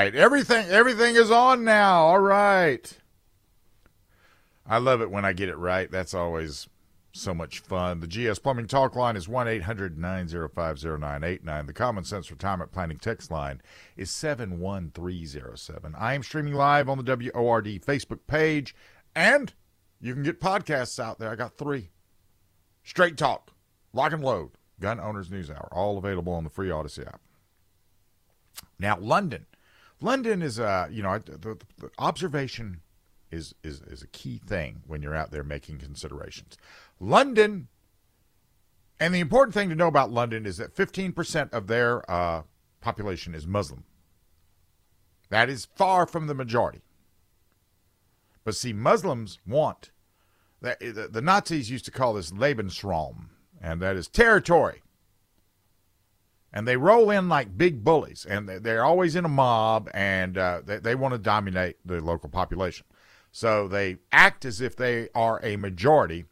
right. Everything everything is on now. All right. I love it when I get it right. That's always so much fun. The GS Plumbing Talk line is 1 800 905 0989. The Common Sense Retirement Planning text line is 71307. I am streaming live on the WORD Facebook page, and you can get podcasts out there. I got three Straight Talk, Lock and Load, Gun Owners News Hour, all available on the free Audacy app. Now, London. London is, uh, you know, the, the observation is, is, is a key thing when you're out there making considerations. London, and the important thing to know about London is that 15% of their uh, population is Muslim. That is far from the majority. But see, Muslims want, the, the Nazis used to call this Lebensraum, and that is territory. And they roll in like big bullies, and they're always in a mob, and uh, they, they want to dominate the local population. So they act as if they are a majority,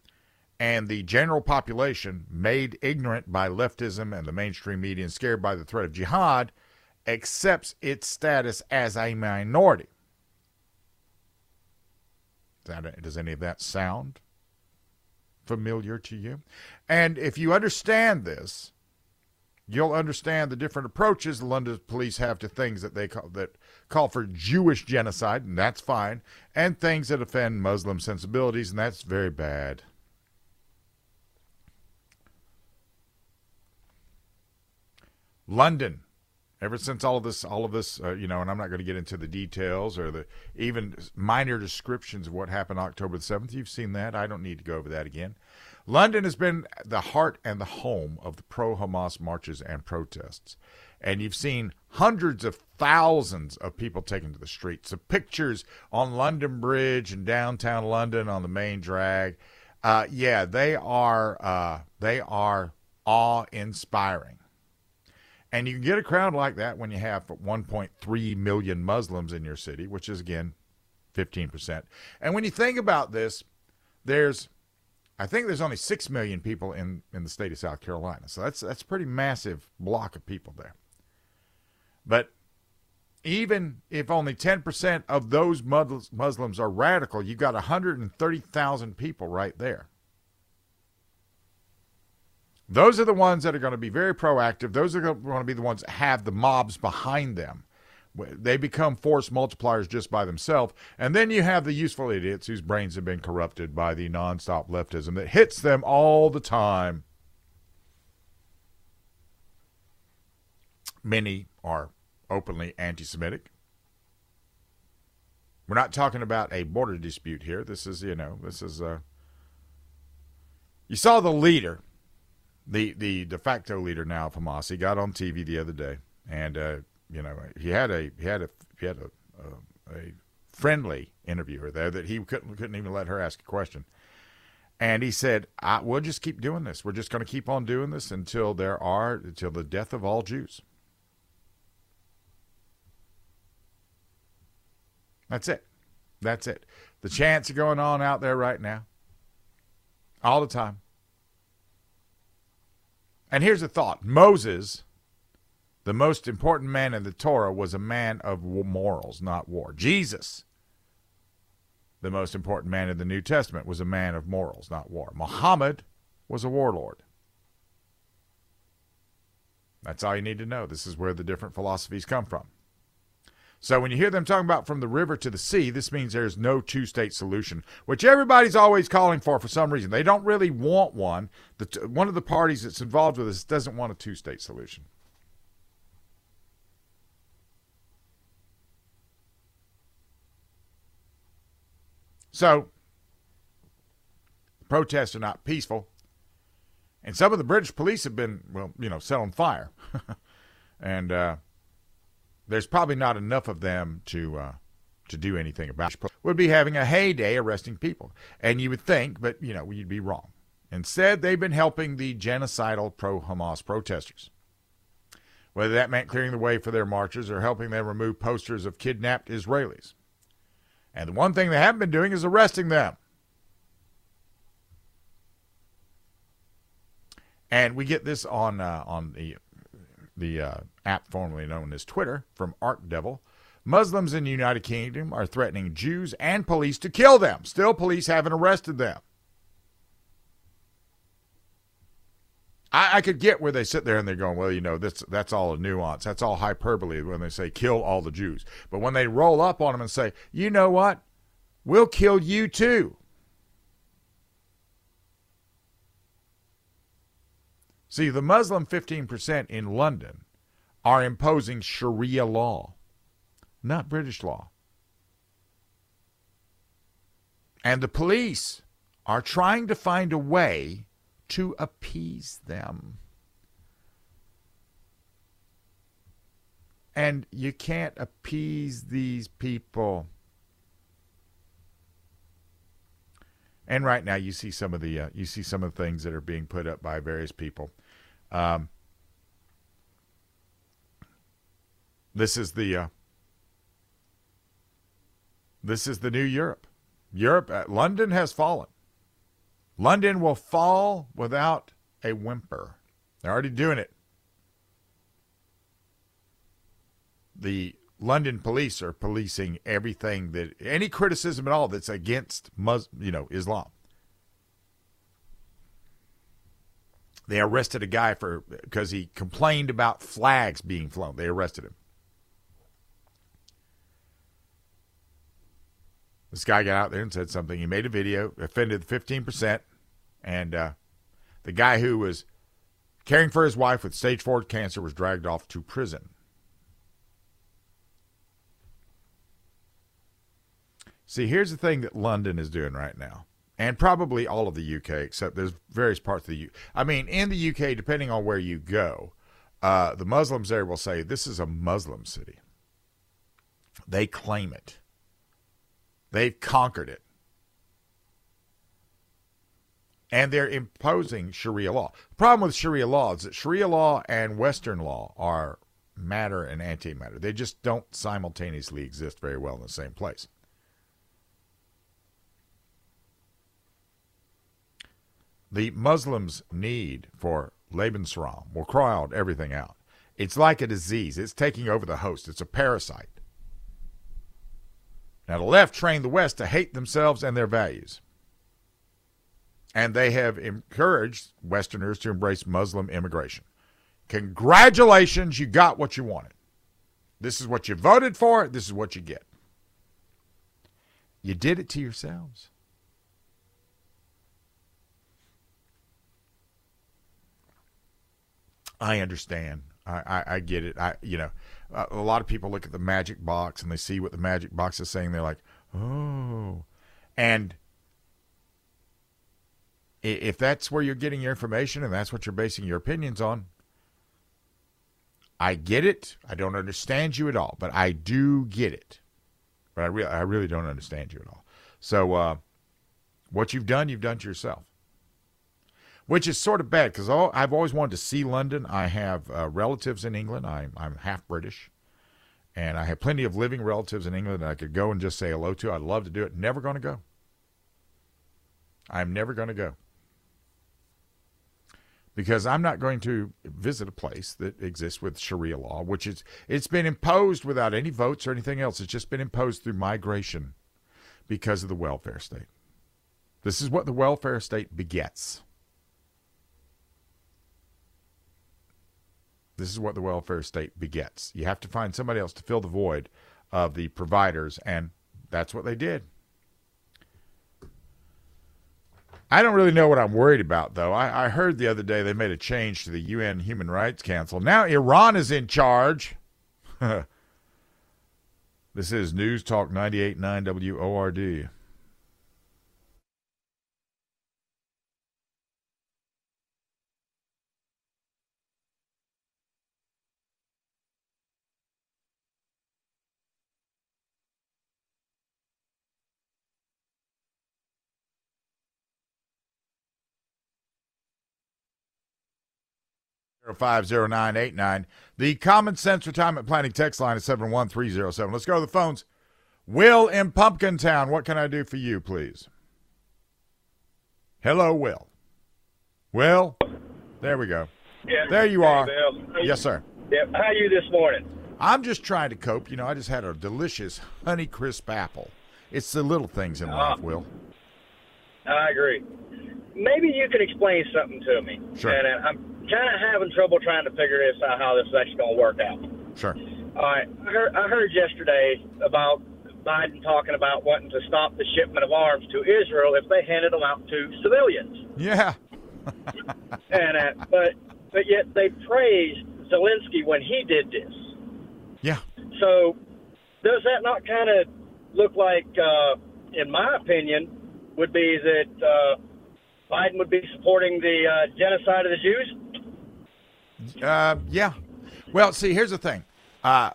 and the general population, made ignorant by leftism and the mainstream media and scared by the threat of jihad, accepts its status as a minority. Does any of that sound familiar to you? And if you understand this, you'll understand the different approaches the London police have to things that they call that call for Jewish genocide, and that's fine, and things that offend Muslim sensibilities, and that's very bad. London, ever since all of this, all of this, uh, you know, and I'm not going to get into the details or the even minor descriptions of what happened October the 7th. You've seen that. I don't need to go over that again. London has been the heart and the home of the pro Hamas marches and protests. And you've seen hundreds of thousands of people taken to the streets. The pictures on London Bridge and downtown London on the main drag. Uh, yeah, they are uh, they are awe inspiring. And you can get a crowd like that when you have 1.3 million Muslims in your city, which is again 15%. And when you think about this, there's I think there's only six million people in, in the state of South Carolina, so that's that's a pretty massive block of people there. But even if only 10% of those Muslims are radical, you've got 130,000 people right there. Those are the ones that are going to be very proactive. Those are going to be the ones that have the mobs behind them. They become force multipliers just by themselves. And then you have the useful idiots whose brains have been corrupted by the nonstop leftism that hits them all the time. Many are openly anti Semitic. We're not talking about a border dispute here. This is, you know, this is Uh, you saw the leader, the the de facto leader now of Hamas. He got on TV the other day, and uh, you know, he had a he had a he had a a, a friendly interviewer there that he couldn't couldn't even let her ask a question. And he said, "We'll just keep doing this. We're just going to keep on doing this until there are until the death of all Jews." That's it. That's it. The chants are going on out there right now, all the time. And here's a thought: Moses the most important man in the Torah was a man of morals, not war. Jesus, the most important man in the New Testament, was a man of morals, not war. Muhammad was a warlord. That's all you need to know. This is where the different philosophies come from. So when you hear them talking about from the river to the sea, this means there's no two state solution, which everybody's always calling for for some reason. They don't really want one. The, one of the parties that's involved with this doesn't want a two state solution. So, protests are not peaceful. And some of the British police have been, well, you know, set on fire. and uh, there's probably not enough of them to uh, to do anything about it. Would be having a heyday arresting people. And you would think, but, you know, you'd be wrong. Instead, they've been helping the genocidal pro Hamas protesters. Whether that meant clearing the way for their marches or helping them remove posters of kidnapped Israelis. And the one thing they haven't been doing is arresting them. And we get this on uh, on the the uh, app formerly known as Twitter from Arc Devil. Muslims in the United Kingdom are threatening Jews and police to kill them. Still, police haven't arrested them. I, I, could get where they sit there and they're going, well, you know, that's that's all a nuance. That's all hyperbole when they say kill all the Jews. But when they roll up on them and say, you know what, we'll kill you too. See, the Muslim 15% in London are imposing Sharia law, not British law. And the police are trying to find a way to appease them. And you can't appease these people. And right now, you see some of the uh, you see some of the things that are being put up by various people. Um, this is the uh, this is the new Europe. Europe, uh, London has fallen. London will fall without a whimper. They're already doing it. The London police are policing everything that any criticism at all that's against Mus- you know Islam. They arrested a guy for because he complained about flags being flown. They arrested him. This guy got out there and said something. He made a video, offended 15%, and uh, the guy who was caring for his wife with stage four cancer was dragged off to prison. See, here's the thing that London is doing right now, and probably all of the UK, except there's various parts of the UK. I mean, in the UK, depending on where you go, uh, the Muslims there will say this is a Muslim city. They claim it. They've conquered it. And they're imposing Sharia law. The problem with Sharia law is that Sharia law and Western law are matter and antimatter. They just don't simultaneously exist very well in the same place. The Muslims' need for Lebensraum will cry out everything out. It's like a disease. It's taking over the host. It's a parasite. Now, the left trained the West to hate themselves and their values. And they have encouraged Westerners to embrace Muslim immigration. Congratulations, you got what you wanted. This is what you voted for, this is what you get. You did it to yourselves. I understand. I, I, I, get it. I you know a lot of people look at the magic box and they see what the magic box is saying. They're like, oh, and if that's where you're getting your information and that's what you're basing your opinions on, I get it. I don't understand you at all, but I do get it. But I really, I really don't understand you at all. So, uh, what you've done, you've done to yourself which is sort of bad because I've always wanted to see London. I have uh, relatives in England. I'm, I'm half British, and I have plenty of living relatives in England that I could go and just say hello to. I'd love to do it. Never going to go. I'm never going to go because I'm not going to visit a place that exists with Sharia law, which is it's been imposed without any votes or anything else. It's just been imposed through migration because of the welfare state. This is what the welfare state begets. This is what the welfare state begets. You have to find somebody else to fill the void of the providers, and that's what they did. I don't really know what I'm worried about, though. I, I, heard the other day they made a change to the UN Human Rights Council. Now Iran is in charge. this is News Talk 98.9 WORD. 50989. The Common Sense Retirement Planning text line is 71307. Let's go to the phones. Will in Pumpkintown, what can I do for you, please? Hello, Will. Will? There we go. Yeah. There you are. Yes, sir. Yeah. How are you this morning? I'm just trying to cope. You know, I just had a delicious Honey Crisp apple. It's the little things in life, Will. I agree. Maybe you can explain something to me. Sure. And uh, I'm kind of having trouble trying to figure this out, how this is actually going to work out. Sure. All right. I heard, I heard yesterday about Biden talking about wanting to stop the shipment of arms to Israel if they handed them out to civilians. Yeah. And uh, but but yet they praised Zelensky when he did this. Yeah. So does that not kind of look like, uh, in my opinion, would be that uh, Biden would be supporting the uh, genocide of the Jews? Uh, yeah. Well, see, here's the thing. Uh,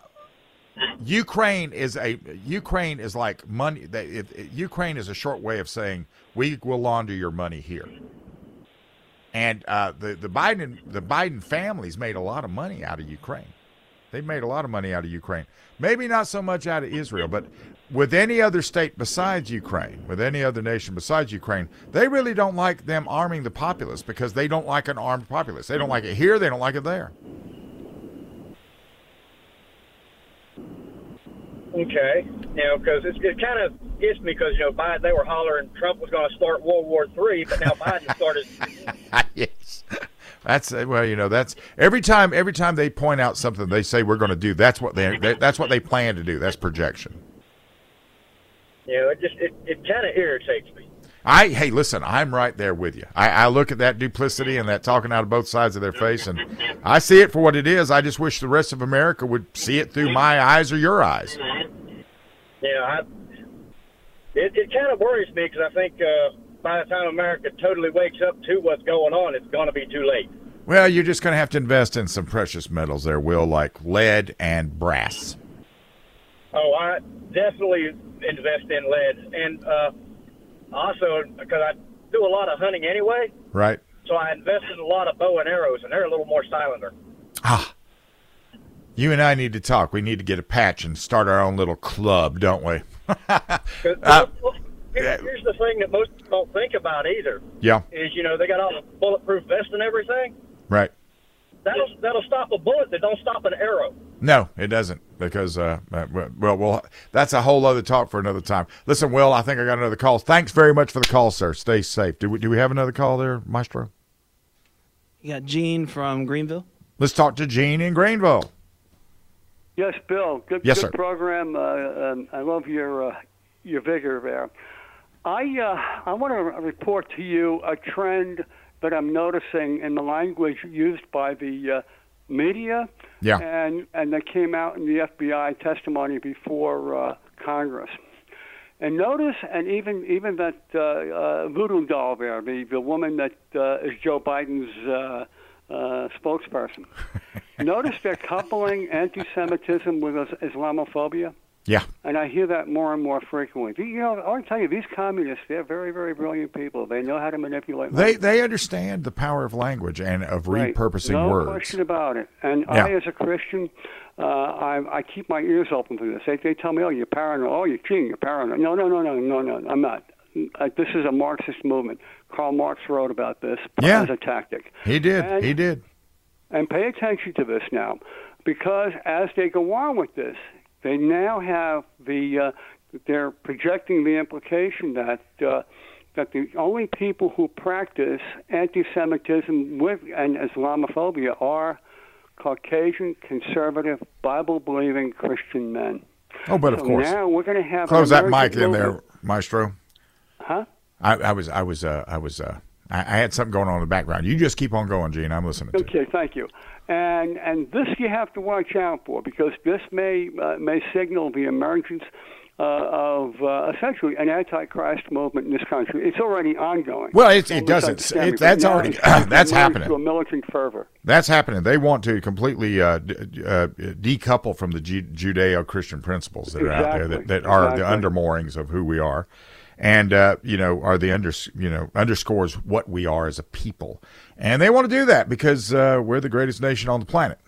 Ukraine is a Ukraine is like money. They, it, it- Ukraine is a short way of saying we will launder your money here. And uh, the the Biden the Biden family's made a lot of money out of Ukraine. They've made a lot of money out of Ukraine. Maybe not so much out of Israel, but with any other state besides Ukraine, with any other nation besides Ukraine, they really don't like them arming the populace because they don't like an armed populace. They don't like it here. They don't like it there. Okay, you know, because it, it kind of gets me because you know Biden they were hollering Trump was going to start World War Three, but now Biden started. yes. That's uh, well, you know, that's every time every time they point out something they say we're going to do. That's what they, they that's what they plan to do. That's projection. You know, it just it, it kind of irritates me. I hey, listen, I'm right there with you. I, I look at that duplicity and that talking out of both sides of their face, and I see it for what it is. I just wish the rest of America would see it through my eyes or your eyes. Yeah, I, it it kind of worries me because I think uh, by the time America totally wakes up to what's going on, it's going to be too late. Well, you're just going to have to invest in some precious metals there, Will, like lead and brass. Oh, I definitely invest in lead, and uh, also because I do a lot of hunting anyway, Right? so I invest in a lot of bow and arrows, and they're a little more silenter. Ah. You and I need to talk. We need to get a patch and start our own little club, don't we? Uh, well, here- here's the thing that most people don't think about either yeah, is you know they got all the bulletproof vests and everything. right. That'll that'll stop a bullet that don't stop an arrow. No, it doesn't because uh, uh, well, well, that's a whole other talk for another time. Listen, Will, I think I got another call. Thanks very much for the call, sir. Stay safe. Do we do we have another call there, Maestro? You got Gene from Greenville. Let's talk to Gene in Greenville. Yes, Bill. Good, Yes, good sir. program. Uh, um, I love your uh, your vigor there. I uh, I want to report to you a trend that I'm noticing in the language used by the uh, media, Yeah. and and that came out in the FBI testimony before uh, Congress. And notice, and even even that uh, uh, voodoo doll there, the the woman that uh, is Joe Biden's uh, uh, spokesperson. notice they're coupling anti-Semitism with Islamophobia, Yeah, and I hear that more and more frequently. You know, I want to tell you, these communists—they're very, very brilliant people. They know how to manipulate. they language. they understand the power of language and of Right. repurposing no words. question about it. And Yeah. I, as a Christian, uh, I, I keep my ears open for this. They, they tell me, "Oh, you're paranoid. Oh, you're cheating. You're paranoid." No, no, no, no, no, no. I'm not. Uh, this is a Marxist movement. Karl Marx wrote about this Yeah. as a tactic. He did. And- he did. And pay attention to this now, because as they go on with this, they now have the uh, they're projecting the implication that uh, that the only people who practice anti-Semitism with and Islamophobia are Caucasian, conservative, Bible-believing Christian men. Oh, but of course. now we're going to have Close that mic emergent in there, Maestro. huh? I, I was I was uh, I was uh, I, I had something going on in the background. You just keep on going, Gene. I'm listening. Okay, thank you. And and this you have to watch out for because this may uh, may signal the emergence uh, of uh, essentially an antichrist movement in this country. It's already ongoing. Well, it- it doesn't- it- that's already- it's going to that's happening. To a militant fervor. That's happening. They want to completely uh, d- uh, decouple from the Ju- Judeo-Christian principles that are out there that, that are the undermoorings of who we are, and uh, you know are the under you know underscores what we are as a people. And they want to do that because uh, we're the greatest nation on the planet.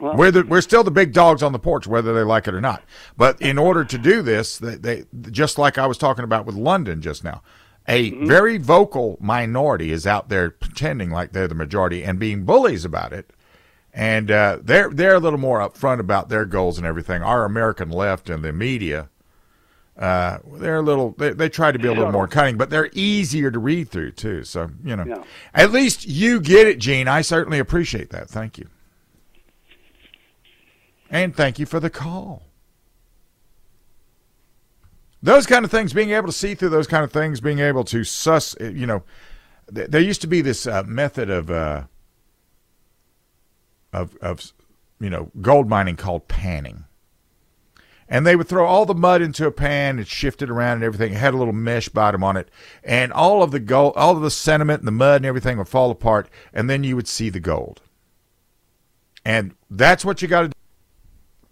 Well, We're the, we're still the big dogs on the porch, whether they like it or not. But in order to do this, they, they just like I was talking about with London just now, a very vocal minority is out there pretending like they're the majority and being bullies about it. and uh, they're they're a little more upfront about their goals and everything. Our American left and the media, uh, they're a little they, they try to be a little more cunning, but they're easier to read through too. So you know, Yeah. at least you get it, Gene. I certainly appreciate that. Thank you, and thank you for the call. Those kind of things, being able to see through those kind of things, being able to suss, you know, th- there used to be this uh, method of uh, of of you know gold mining called panning, and they would throw all the mud into a pan and shift it around and everything. It had a little mesh bottom on it, and all of the gold, all of the sediment and the mud and everything would fall apart, and then you would see the gold. And that's what you got to do.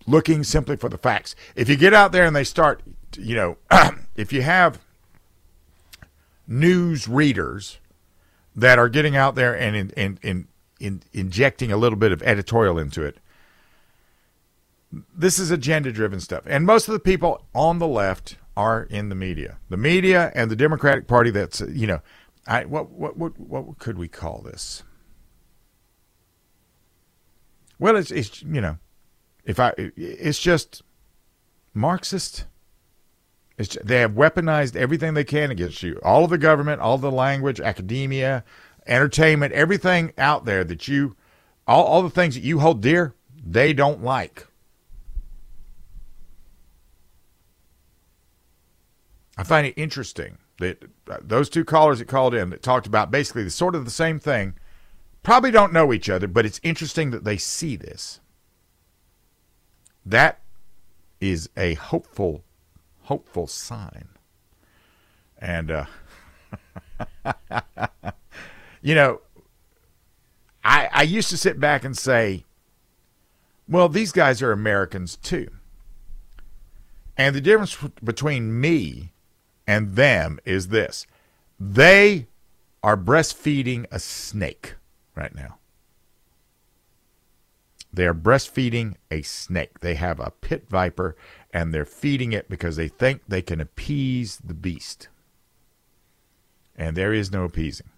Looking simply for the facts. If you get out there and they start, you know, if you have news readers that are getting out there and in, in, in, in injecting a little bit of editorial into it. This is agenda driven stuff. And most of the people on the left are in the media. The media and the Democratic Party that's you know, I what what what what could we call this? Well, it's it's you know, if I it's just Marxist it's, they have weaponized everything they can against you. All of the government, all the language, academia, entertainment, everything out there that you, all, all the things that you hold dear, they don't like. I find it interesting that uh, those two callers that called in that talked about basically the sort of the same thing probably don't know each other, but it's interesting that they see this. That is a hopeful hopeful sign. And, uh, you know, I, I used to sit back and say, well, these guys are Americans too. And the difference between me and them is this they are breastfeeding a snake right now. They are breastfeeding a snake. They have a pit viper and they're feeding it because they think they can appease the beast. And there is no appeasing.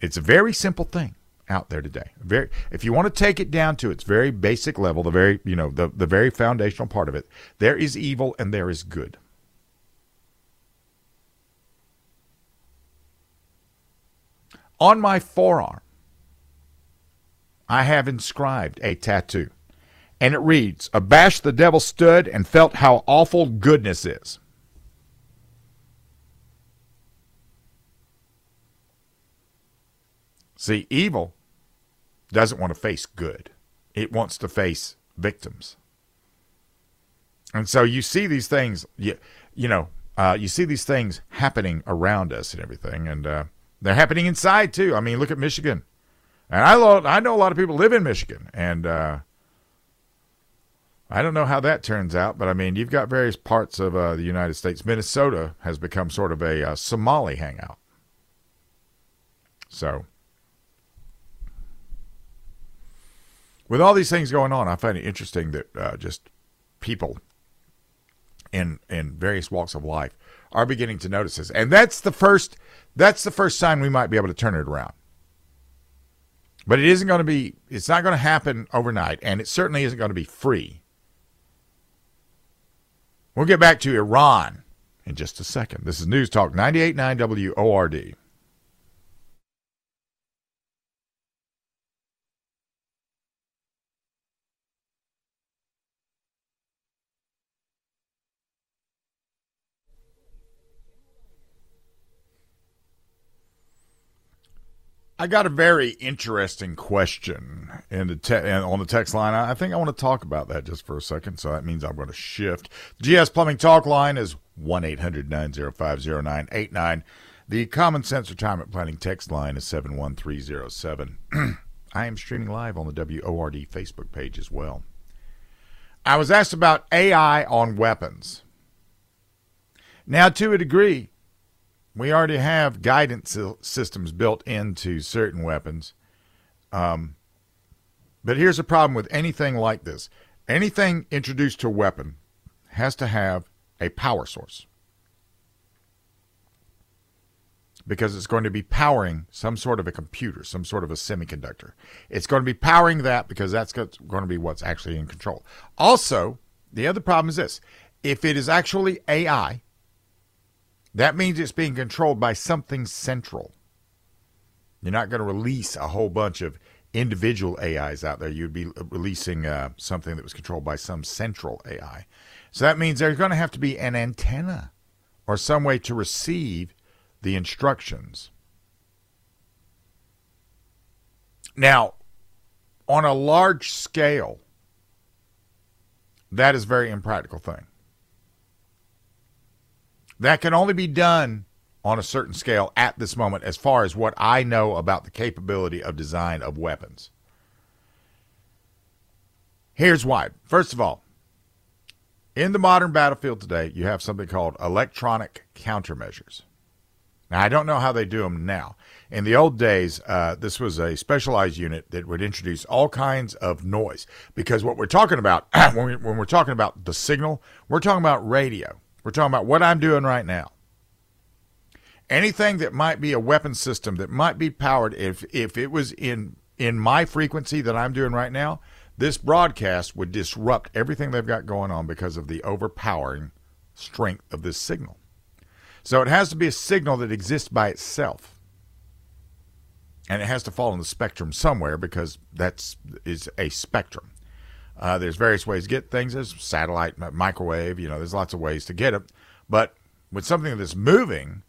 It's a very simple thing out there today. Very if you want to take it down to its very basic level, the very, you know, the, the very foundational part of it, there is evil and there is good. On my forearm, I have inscribed a tattoo and it reads Abashed the devil stood and felt how awful goodness is. See, evil doesn't want to face good, it wants to face victims. And so you see these things, you, you know, uh, you see these things happening around us and everything, and uh, they're happening inside too. I mean, look at Michigan. And I, lo- I know a lot of people live in Michigan, and uh, I don't know how that turns out, but I mean, you've got various parts of uh, the United States. Minnesota has become sort of a uh, Somali hangout. So, with all these things going on, I find it interesting that uh, just people in in various walks of life are beginning to notice this, and that's the first that's the first sign we might be able to turn it around. But it isn't going to be. It's not going to happen overnight, and it certainly isn't going to be free. We'll get back to Iran in just a second. This is News Talk 98.9 WORD. I got a very interesting question in the te- on the text line. I think I want to talk about that just for a second. So that means I'm going to shift. GS Plumbing Talk line is 1 800 905 0989. The Common Sense Retirement Planning text line is 71307. I am streaming live on the WORD Facebook page as well. I was asked about AI on weapons. Now, to a degree, we already have guidance systems built into certain weapons. Um, but here's the problem with anything like this anything introduced to a weapon has to have a power source. because it's going to be powering some sort of a computer, some sort of a semiconductor. It's going to be powering that because that's going to be what's actually in control. Also, the other problem is this if it is actually AI, that means it's being controlled by something central. You're not going to release a whole bunch of individual AIs out there. You'd be releasing uh, something that was controlled by some central AI. So that means there's going to have to be an antenna or some way to receive the instructions. Now, on a large scale, that is a very impractical thing. That can only be done on a certain scale at this moment, as far as what I know about the capability of design of weapons. Here's why. First of all, in the modern battlefield today, you have something called electronic countermeasures. Now, I don't know how they do them now. In the old days, uh, this was a specialized unit that would introduce all kinds of noise. Because what we're talking about, when, we, when we're talking about the signal, we're talking about radio. We're talking about what I'm doing right now. Anything that might be a weapon system that might be powered, if, if it was in, in my frequency that I'm doing right now, this broadcast would disrupt everything they've got going on because of the overpowering strength of this signal. So it has to be a signal that exists by itself. And it has to fall in the spectrum somewhere because that's is a spectrum. Uh, there's various ways to get things. There's satellite, microwave. You know, there's lots of ways to get it. But with something that's moving,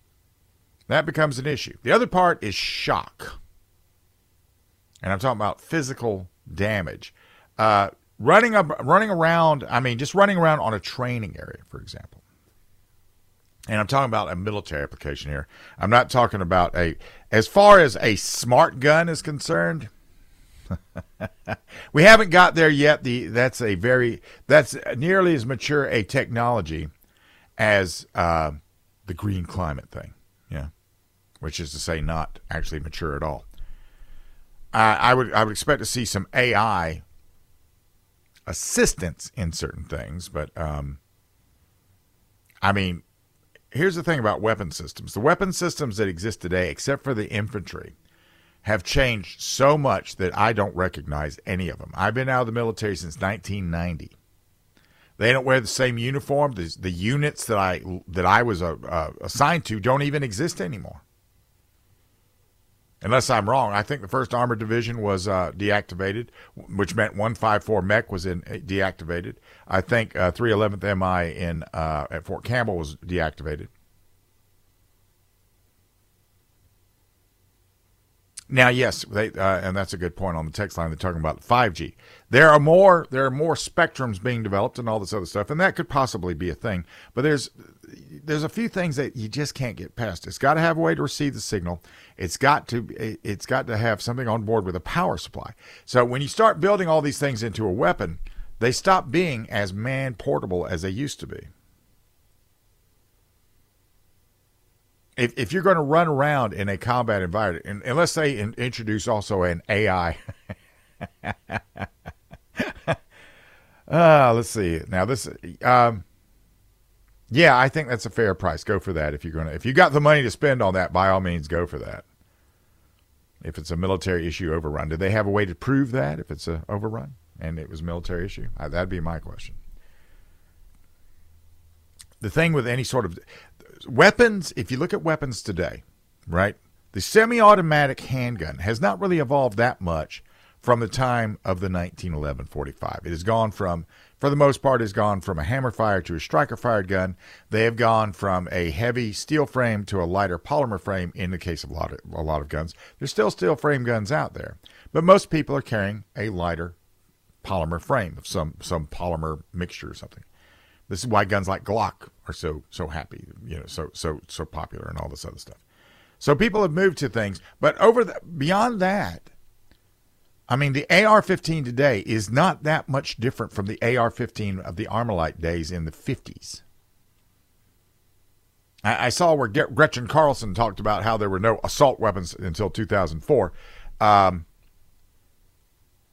that becomes an issue. The other part is shock, and I'm talking about physical damage. Uh, running up, running around. I mean, just running around on a training area, for example and I'm talking about a military application here. I'm not talking about a, as far as a smart gun is concerned. we haven't got there yet. The that's a very that's nearly as mature a technology as uh, the green climate thing. Yeah, which is to say, not actually mature at all. I would I would expect to see some AI assistance in certain things, but um, I mean, here's the thing about weapon systems the weapon systems that exist today, except for the infantry, have changed so much that I don't recognize any of them. I've been out of the military since 1990. They don't wear the same uniform. The, the units that I that I was uh, uh, assigned to don't even exist anymore. Unless I'm wrong, I think the first armored division was uh, deactivated, which meant 154 Mech was in uh, deactivated. I think uh, 311th MI in uh, at Fort Campbell was deactivated. Now, yes, they, uh, and that's a good point on the text line. They're talking about 5G. There are more. There are more spectrums being developed and all this other stuff, and that could possibly be a thing. But there's there's a few things that you just can't get past. It's got to have a way to receive the signal. It's got to it's got to have something on board with a power supply. So when you start building all these things into a weapon, they stop being as man portable as they used to be. If, if you're going to run around in a combat environment, and, unless they in, introduce also an AI. uh, let's see. Now this, um, yeah, I think that's a fair price. Go for that if you're to. If you got the money to spend on that, by all means, go for that. If it's a military issue overrun, do they have a way to prove that if it's a overrun and it was a military issue? Uh, that'd be my question. The thing with any sort of weapons, if you look at weapons today, right, the semi automatic handgun has not really evolved that much from the time of the 1911 45. It has gone from, for the most part, has gone from a hammer fire to a striker fired gun. They have gone from a heavy steel frame to a lighter polymer frame in the case of a lot of, a lot of guns. There's still steel frame guns out there, but most people are carrying a lighter polymer frame of some, some polymer mixture or something. This is why guns like Glock are so so happy, you know, so so so popular and all this other stuff. So people have moved to things, but over the, beyond that, I mean, the AR-15 today is not that much different from the AR-15 of the Armalite days in the 50s. I, I saw where Gretchen Carlson talked about how there were no assault weapons until 2004. Um,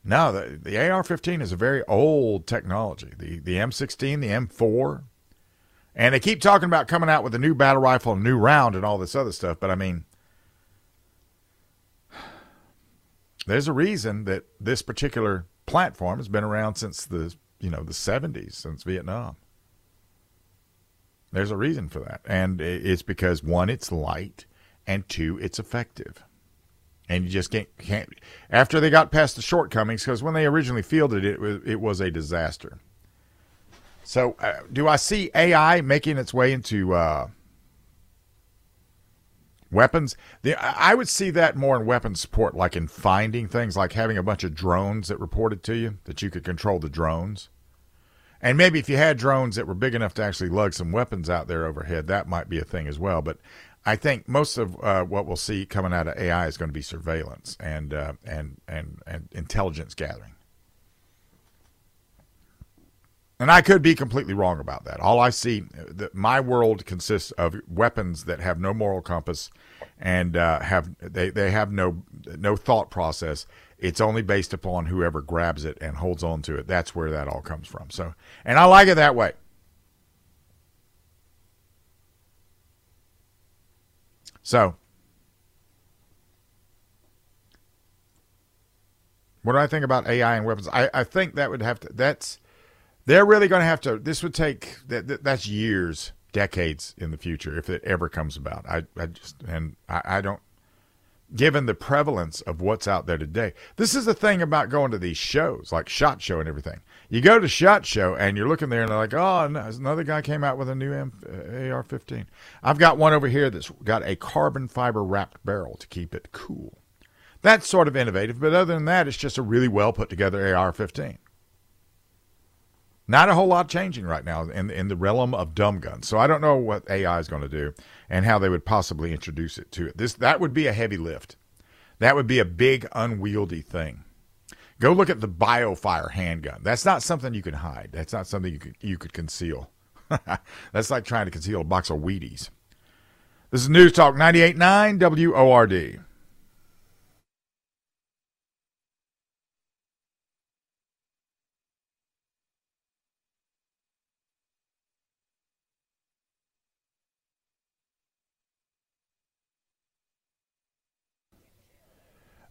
no, the, the AR-15 is a very old technology. The the M16, the M4, and they keep talking about coming out with a new battle rifle, a new round, and all this other stuff. But I mean, there's a reason that this particular platform has been around since the you know the 70s, since Vietnam. There's a reason for that, and it's because one, it's light, and two, it's effective. And you just can't, can't after they got past the shortcomings, because when they originally fielded it, it was, it was a disaster. So, uh, do I see AI making its way into uh, weapons? The, I would see that more in weapons support, like in finding things, like having a bunch of drones that reported to you that you could control the drones. And maybe if you had drones that were big enough to actually lug some weapons out there overhead, that might be a thing as well. But I think most of uh, what we'll see coming out of AI is going to be surveillance and uh, and and and intelligence gathering. And I could be completely wrong about that. All I see, the, my world consists of weapons that have no moral compass and uh, have they, they have no no thought process. It's only based upon whoever grabs it and holds on to it. That's where that all comes from. So, and I like it that way. So, what do I think about AI and weapons? I, I think that would have to. That's they're really going to have to. This would take that. That's years, decades in the future if it ever comes about. I, I just and I, I don't. Given the prevalence of what's out there today, this is the thing about going to these shows like Shot Show and everything. You go to Shot Show and you're looking there and they're like, oh, no, another guy came out with a new M- uh, AR-15. I've got one over here that's got a carbon fiber wrapped barrel to keep it cool. That's sort of innovative, but other than that, it's just a really well put together AR-15. Not a whole lot changing right now in in the realm of dumb guns. So I don't know what AI is going to do and how they would possibly introduce it to it. This that would be a heavy lift. That would be a big unwieldy thing. Go look at the BioFire handgun. That's not something you can hide. That's not something you could you could conceal. That's like trying to conceal a box of Wheaties. This is News Talk 98.9 WORD.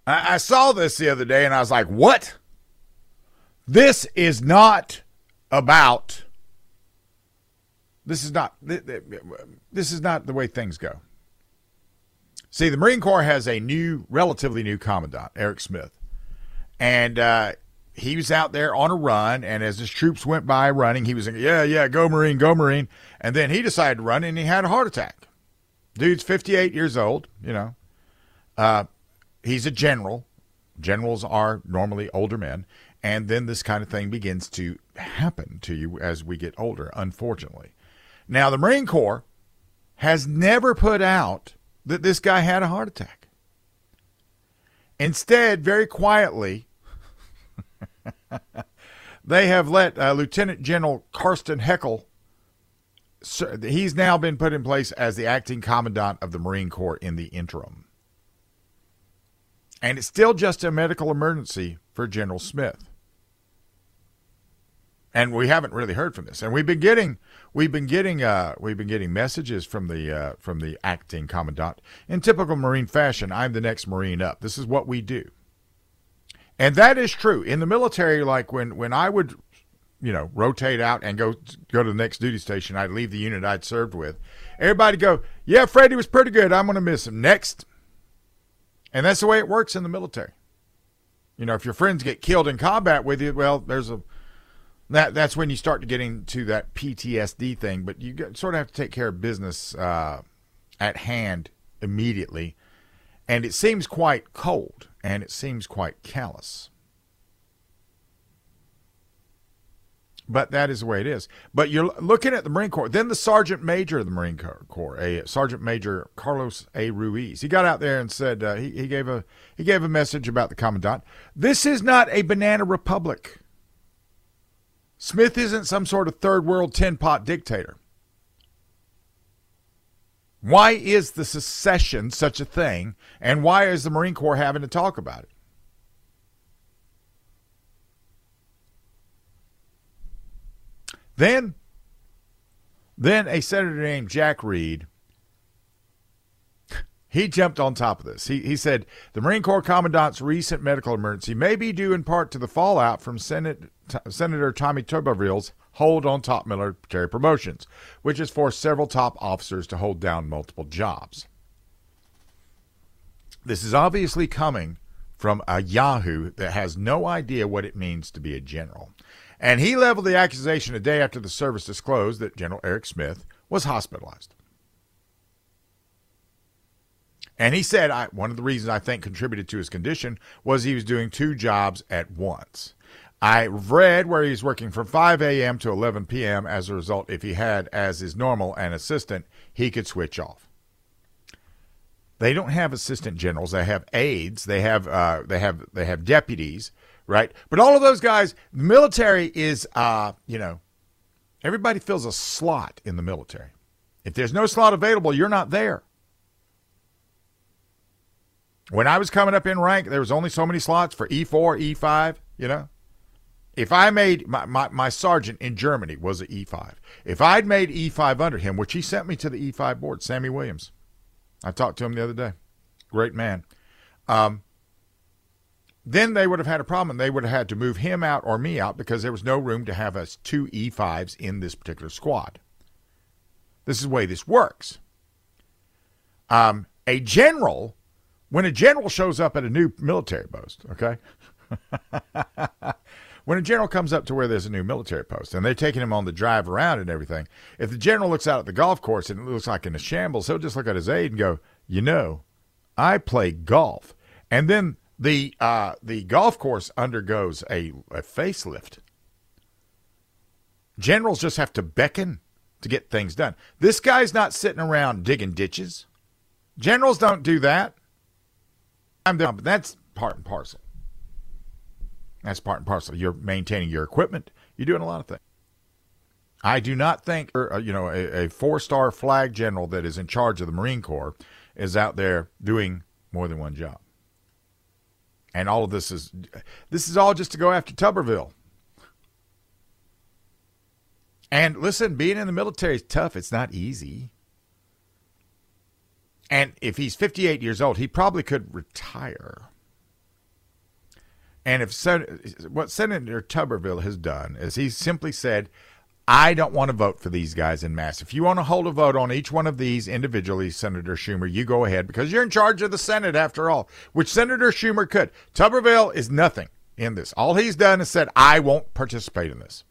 I, I saw this the other day and I was like, what? This is not about. This is not. This is not the way things go. See, the Marine Corps has a new, relatively new commandant, Eric Smith, and uh, he was out there on a run. And as his troops went by running, he was like, "Yeah, yeah, go Marine, go Marine." And then he decided to run, and he had a heart attack. Dude's 58 years old, you know. Uh, he's a general. Generals are normally older men. And then this kind of thing begins to happen to you as we get older, unfortunately. Now, the Marine Corps has never put out that this guy had a heart attack. Instead, very quietly, they have let uh, Lieutenant General Karsten Heckl. He's now been put in place as the acting commandant of the Marine Corps in the interim. And it's still just a medical emergency for General Smith. And we haven't really heard from this. And we've been getting we've been getting uh, we've been getting messages from the uh, from the acting commandant in typical Marine fashion. I'm the next Marine up. This is what we do. And that is true in the military. Like when when I would you know, rotate out and go go to the next duty station. I'd leave the unit I'd served with. Everybody go, yeah, Freddie was pretty good. I'm going to miss him. Next. And that's the way it works in the military. You know, if your friends get killed in combat with you, well, there's a that that's when you start to get into that PTSD thing. But you sort of have to take care of business uh, at hand immediately, and it seems quite cold and it seems quite callous. But that is the way it is. But you're looking at the Marine Corps. Then the Sergeant Major of the Marine Corps, a Sergeant Major Carlos A. Ruiz, he got out there and said uh, he, he gave a he gave a message about the commandant. This is not a banana republic. Smith isn't some sort of third world tin pot dictator. Why is the secession such a thing, and why is the Marine Corps having to talk about it? Then, then a senator named Jack Reed, he jumped on top of this. He, he said the Marine Corps Commandant's recent medical emergency may be due in part to the fallout from Senate, T- Senator Tommy Tuberville's hold on top military promotions, which has forced several top officers to hold down multiple jobs. This is obviously coming from a Yahoo that has no idea what it means to be a general. And he leveled the accusation a day after the service disclosed that General Eric Smith was hospitalized. And he said I, one of the reasons I think contributed to his condition was he was doing two jobs at once. I read where he was working from 5 a.m. to 11 p.m. As a result, if he had, as is normal, an assistant, he could switch off. They don't have assistant generals. They have aides. They have uh, they have they have deputies, right? But all of those guys, the military is, uh, you know, everybody fills a slot in the military. If there's no slot available, you're not there. When I was coming up in rank, there was only so many slots for E4, E5, you know. If I made my, my, my sergeant in Germany was an E5. If I'd made E5 under him, which he sent me to the E5 board, Sammy Williams. I talked to him the other day. Great man. Um, then they would have had a problem. They would have had to move him out or me out because there was no room to have us two E5s in this particular squad. This is the way this works. Um, a general when a general shows up at a new military post, okay? when a general comes up to where there's a new military post and they're taking him on the drive around and everything, if the general looks out at the golf course and it looks like in a shambles, he'll just look at his aide and go, "You know, I play golf." And then the uh, the golf course undergoes a, a facelift. Generals just have to beckon to get things done. This guy's not sitting around digging ditches. Generals don't do that. I'm down, but that's part and parcel. That's part and parcel. You're maintaining your equipment. You're doing a lot of things. I do not think, uh, you know, a, a four-star flag general that is in charge of the Marine Corps is out there doing more than one job. And all of this is, this is all just to go after Tuberville. And listen, being in the military is tough. It's not easy. And if he's 58 years old, he probably could retire. And if what Senator Tuberville has done is he simply said, I don't want to vote for these guys in mass. If you want to hold a vote on each one of these individually, Senator Schumer, you go ahead because you're in charge of the Senate after all, which Senator Schumer could. Tuberville is nothing in this. All he's done is said, I won't participate in this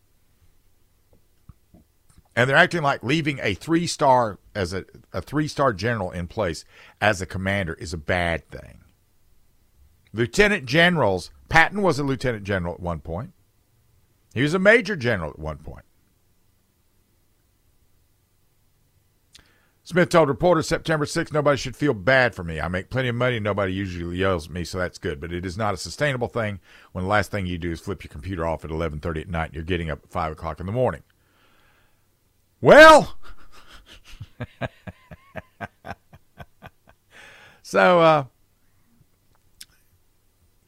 and they're acting like leaving a three star as a, a three star general in place as a commander is a bad thing. Lieutenant generals, Patton was a lieutenant general at one point. He was a major general at one point. Smith told reporters September 6th, nobody should feel bad for me. I make plenty of money. Nobody usually yells at me, so that's good. But it is not a sustainable thing when the last thing you do is flip your computer off at 11.30 at night and you're getting up at 5 o'clock in the morning. Well, so uh,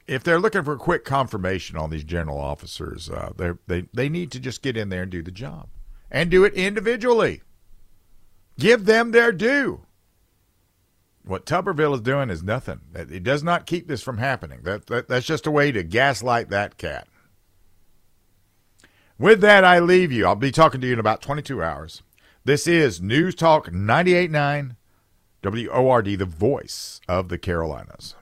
if they're looking for a quick confirmation on these general officers, uh, they they need to just get in there and do the job, and do it individually. Give them their due. What Tuberville is doing is nothing. It does not keep this from happening. That, that that's just a way to gaslight that cat. With that, I leave you. I'll be talking to you in about 22 hours. This is News Talk 98.9 WORD, the voice of the Carolinas.